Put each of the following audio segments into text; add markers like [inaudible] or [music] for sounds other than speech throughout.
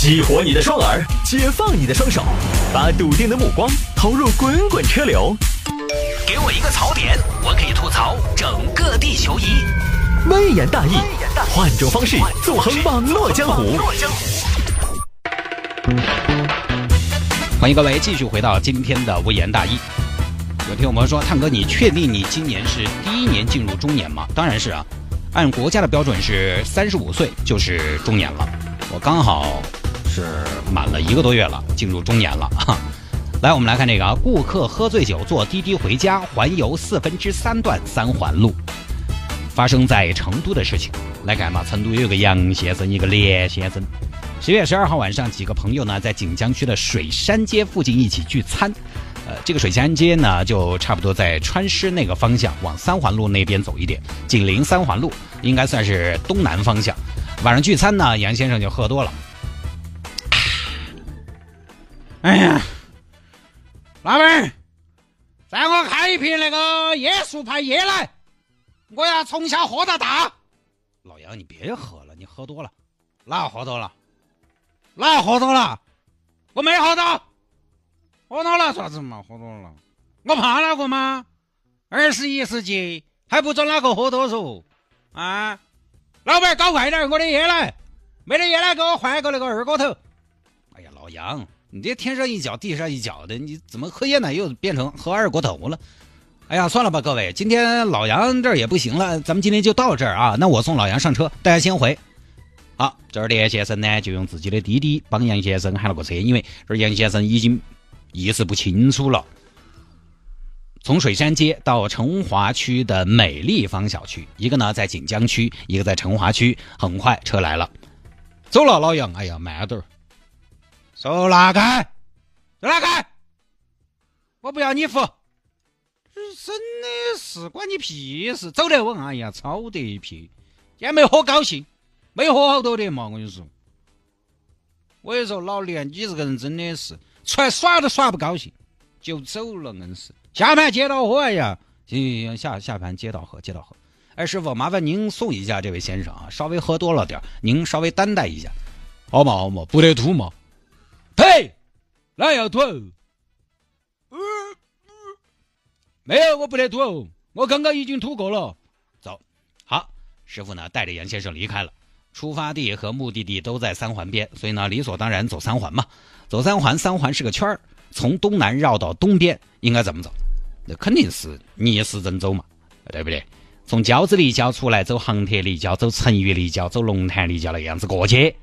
激活你的双耳，解放你的双手，把笃定的目光投入滚滚车流。给我一个槽点，我可以吐槽整个地球仪。微言大义，换种方式纵横网络江湖。欢迎各位继续回到今天的微言大义。有听友们说，探哥，你确定你今年是第一年进入中年吗？当然是啊，按国家的标准是三十五岁就是中年了。我刚好是满了一个多月了，进入中年了 [laughs] 啊。来，我们来看这个啊，顾客喝醉酒坐滴滴回家，环游四分之三段三环路，发生在成都的事情。来看嘛，成都有个杨先生，一个连先生。十月十二号晚上，几个朋友呢在锦江区的水山街附近一起聚餐。呃，这个水山街呢，就差不多在川师那个方向，往三环路那边走一点，紧邻三环路，应该算是东南方向。晚上聚餐呢，杨先生就喝多了。哎呀，老板，再给我开一瓶那个椰树牌椰奶，我要从小喝到大。老杨，你别喝了，你喝多了。哪喝多了？哪喝多了？我没喝到。喝多了啥子嘛？喝多了，我怕哪个吗？二十一世纪还不准哪个喝多嗦？啊！老板搞快点，我的椰奶，没得椰奶给我换一个那个二锅头。哎呀，老杨。你这天上一脚地上一脚的，你怎么喝椰奶又变成喝二锅头了？哎呀，算了吧，各位，今天老杨这儿也不行了，咱们今天就到这儿啊。那我送老杨上车，大家先回。好，这儿连先生呢就用自己的滴滴帮杨先生喊了个车，因为这杨先生已经意识不清楚了。从水山街到成华区的美丽坊小区，一个呢在锦江区，一个在成华区。很快车来了，走了，老杨。哎呀，慢点儿。手拉开，手拉开！我不要你扶。真的是关你屁事！走得稳，哎呀，超得屁！今天没喝高兴，没喝好多的嘛，我跟你说。我跟你说，老李，你这个人真的是出来耍都耍不高兴，就走了，硬是。下盘接到喝，哎呀，行行行，下下盘接到喝，接到喝。哎，师傅，麻烦您送一下这位先生啊，稍微喝多了点您稍微担待一下。好嘛好嘛，不得吐嘛。呸！哪要吐？没有，我不得吐。我刚刚已经吐过了。走，好，师傅呢带着杨先生离开了。出发地和目的地都在三环边，所以呢理所当然走三环嘛。走三环，三环是个圈儿，从东南绕到东边，应该怎么走？那肯定是逆时针走嘛，对不对？从交子立交出来，走杭铁立交，走成渝立交，走龙潭立交那样子过去。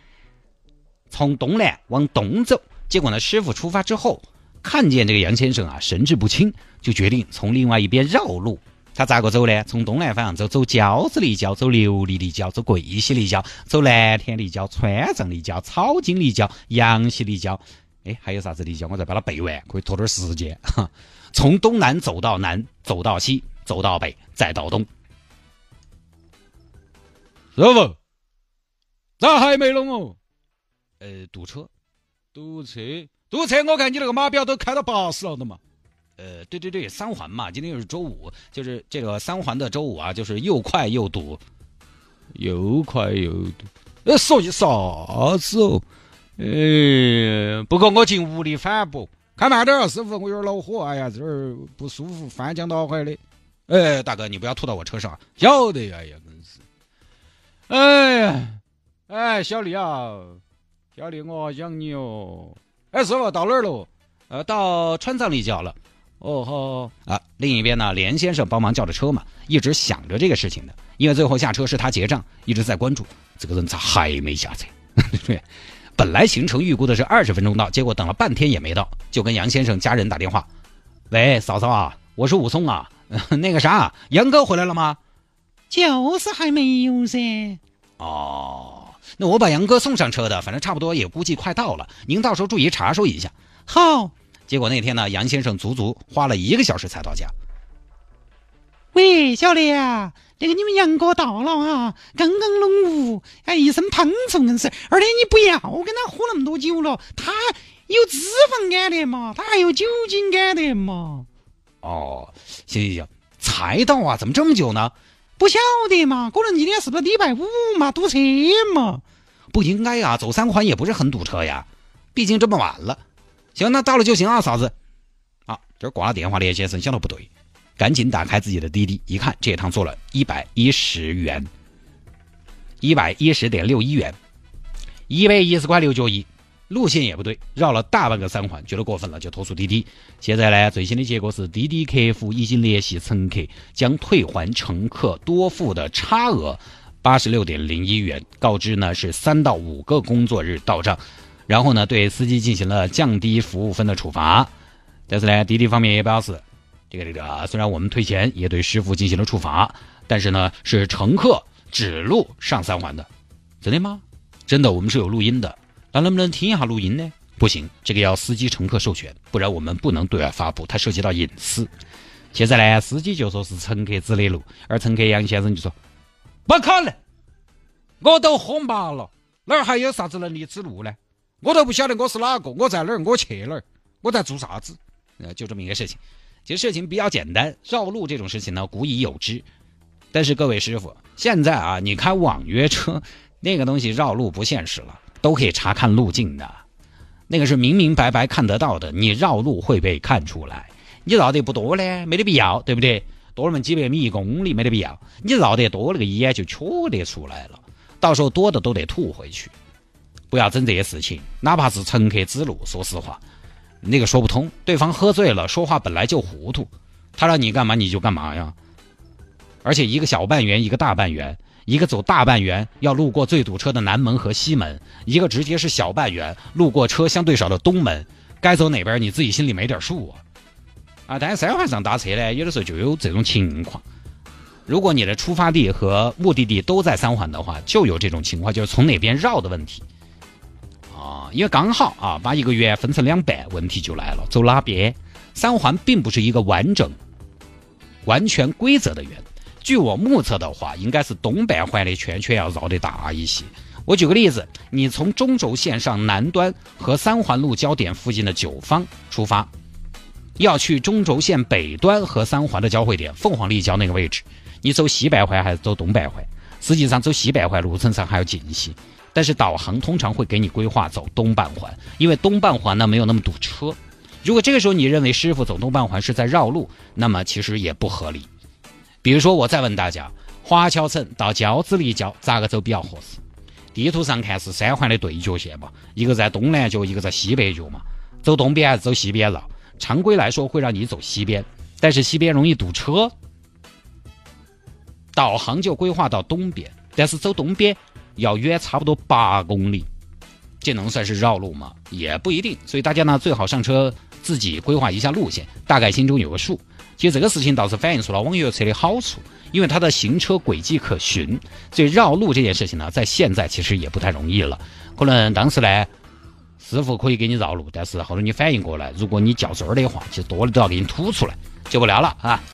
从东南往东走，结果呢？师傅出发之后，看见这个杨先生啊神志不清，就决定从另外一边绕路。他咋个走呢？从东南方向走，走交子立交，走琉璃立交，走桂溪立交，走蓝天立交，川藏立交，草金立交，阳溪立交。哎，还有啥子立交？我再把它背完，可以拖点时间。哈从东南走到南，走到西，走到北，再到东。师傅，咋还没弄哦？呃，堵车，堵车，堵车！我看你那个码表都开到八十了的嘛。呃，对对对，三环嘛，今天又是周五，就是这个三环的周五啊，就是又快又堵，又快又堵。呃，说句啥子哦？呃，不过我尽无力反驳。开慢点啊，师傅，我有点恼火。哎呀，这儿不舒服，翻江倒海的。哎，大哥，你不要吐到我车上。晓得，哎呀，真是。哎呀，哎，小丽啊。小丽，我想你哦。哎，师傅到哪儿了？呃，到川藏立交了。哦，好啊。另一边呢，连先生帮忙叫的车嘛，一直想着这个事情的，因为最后下车是他结账，一直在关注这个人咋还没下车。[laughs] 对，本来行程预估的是二十分钟到，结果等了半天也没到，就跟杨先生家人打电话：“喂，嫂嫂啊，我是武松啊，[laughs] 那个啥，杨哥回来了吗？就是还没有噻。哦。”那我把杨哥送上车的，反正差不多也估计快到了。您到时候注意查收一下。好。结果那天呢，杨先生足足花了一个小时才到家。喂，小李啊，那个你们杨哥到了哈，刚刚弄雾，哎，一身胖臭硬是。而且你不要跟他喝那么多酒了，他有脂肪肝的嘛，他还有酒精肝的嘛。哦，行行行，才到啊，怎么这么久呢？不晓得嘛，可能今天是不是礼拜五嘛，堵车嘛？不应该呀，走三环也不是很堵车呀，毕竟这么晚了。行，那到了就行啊，嫂子。啊，这挂了电话，的叶先生想到不对，赶紧打开自己的滴滴，一看这趟坐了一百一十元，一百一十点六一元，一百一十块六角一。路线也不对，绕了大半个三环，觉得过分了，就投诉滴滴。现在呢，最新的结果是滴滴客服已经联系乘客，将退还乘客多付的差额八十六点零一元，告知呢是三到五个工作日到账。然后呢，对司机进行了降低服务分的处罚。但是呢，滴滴方面也表示，这个这个虽然我们退钱，也对师傅进行了处罚，但是呢，是乘客指路上三环的，真的吗？真的，我们是有录音的。那能不能听一下录音呢？不行，这个要司机乘客授权，不然我们不能对外发布，它涉及到隐私。现在呢，司机就说是乘客指的路，而乘客杨先生就说不可能，我都喝麻了，哪儿还有啥子能力指路呢？我都不晓得我是哪个，我在哪儿，我去哪儿，我在做啥子？呃，就这么一个事情。其实事情比较简单，绕路这种事情呢，古已有之。但是各位师傅，现在啊，你开网约车那个东西绕路不现实了。都可以查看路径的，那个是明明白白看得到的。你绕路会被看出来，你绕得不多呢，没得必要，对不对？多那么几百米一公里没得必要。你绕得多，那个眼就瞧得出来了。到时候多的都得吐回去。不要整这些事情，哪怕是乘客指路，说实话，那个说不通。对方喝醉了，说话本来就糊涂，他让你干嘛你就干嘛呀。而且一个小半圆，一个大半圆。一个走大半圆要路过最堵车的南门和西门，一个直接是小半圆路过车相对少的东门，该走哪边你自己心里没点数啊？啊，但是三环上搭车呢，有的时候就有这种情况。如果你的出发地和目的地都在三环的话，就有这种情况，就是从哪边绕的问题。啊，因为刚好啊，把一个圆分成两半，问题就来了，走哪边？三环并不是一个完整、完全规则的圆。据我目测的话，应该是东半环的圈圈要绕得大一些。我举个例子，你从中轴线上南端和三环路交点附近的九方出发，要去中轴线北端和三环的交汇点凤凰立交那个位置，你走西北环还是走东北环？实际上走西北环路程上还要近些，但是导航通常会给你规划走东半环，因为东半环呢没有那么堵车。如果这个时候你认为师傅走东半环是在绕路，那么其实也不合理。比如说，我再问大家，华侨城到交子立交咋个走比较合适？地图上看是三环的对角线嘛，一个在东南角，一个在西北角嘛。走东边还是走西边绕？常规来说会让你走西边，但是西边容易堵车，导航就规划到东边，但是走东边要远差不多八公里，这能算是绕路吗？也不一定。所以大家呢，最好上车自己规划一下路线，大概心中有个数。其实这个事情倒是反映出了网约车的好处，因为它的行车轨迹可循，所以绕路这件事情呢，在现在其实也不太容易了。可能当时呢，师傅可以给你绕路，但是后头你反应过来，如果你较真儿的话，其实多的都要给你吐出来，就不聊了啊。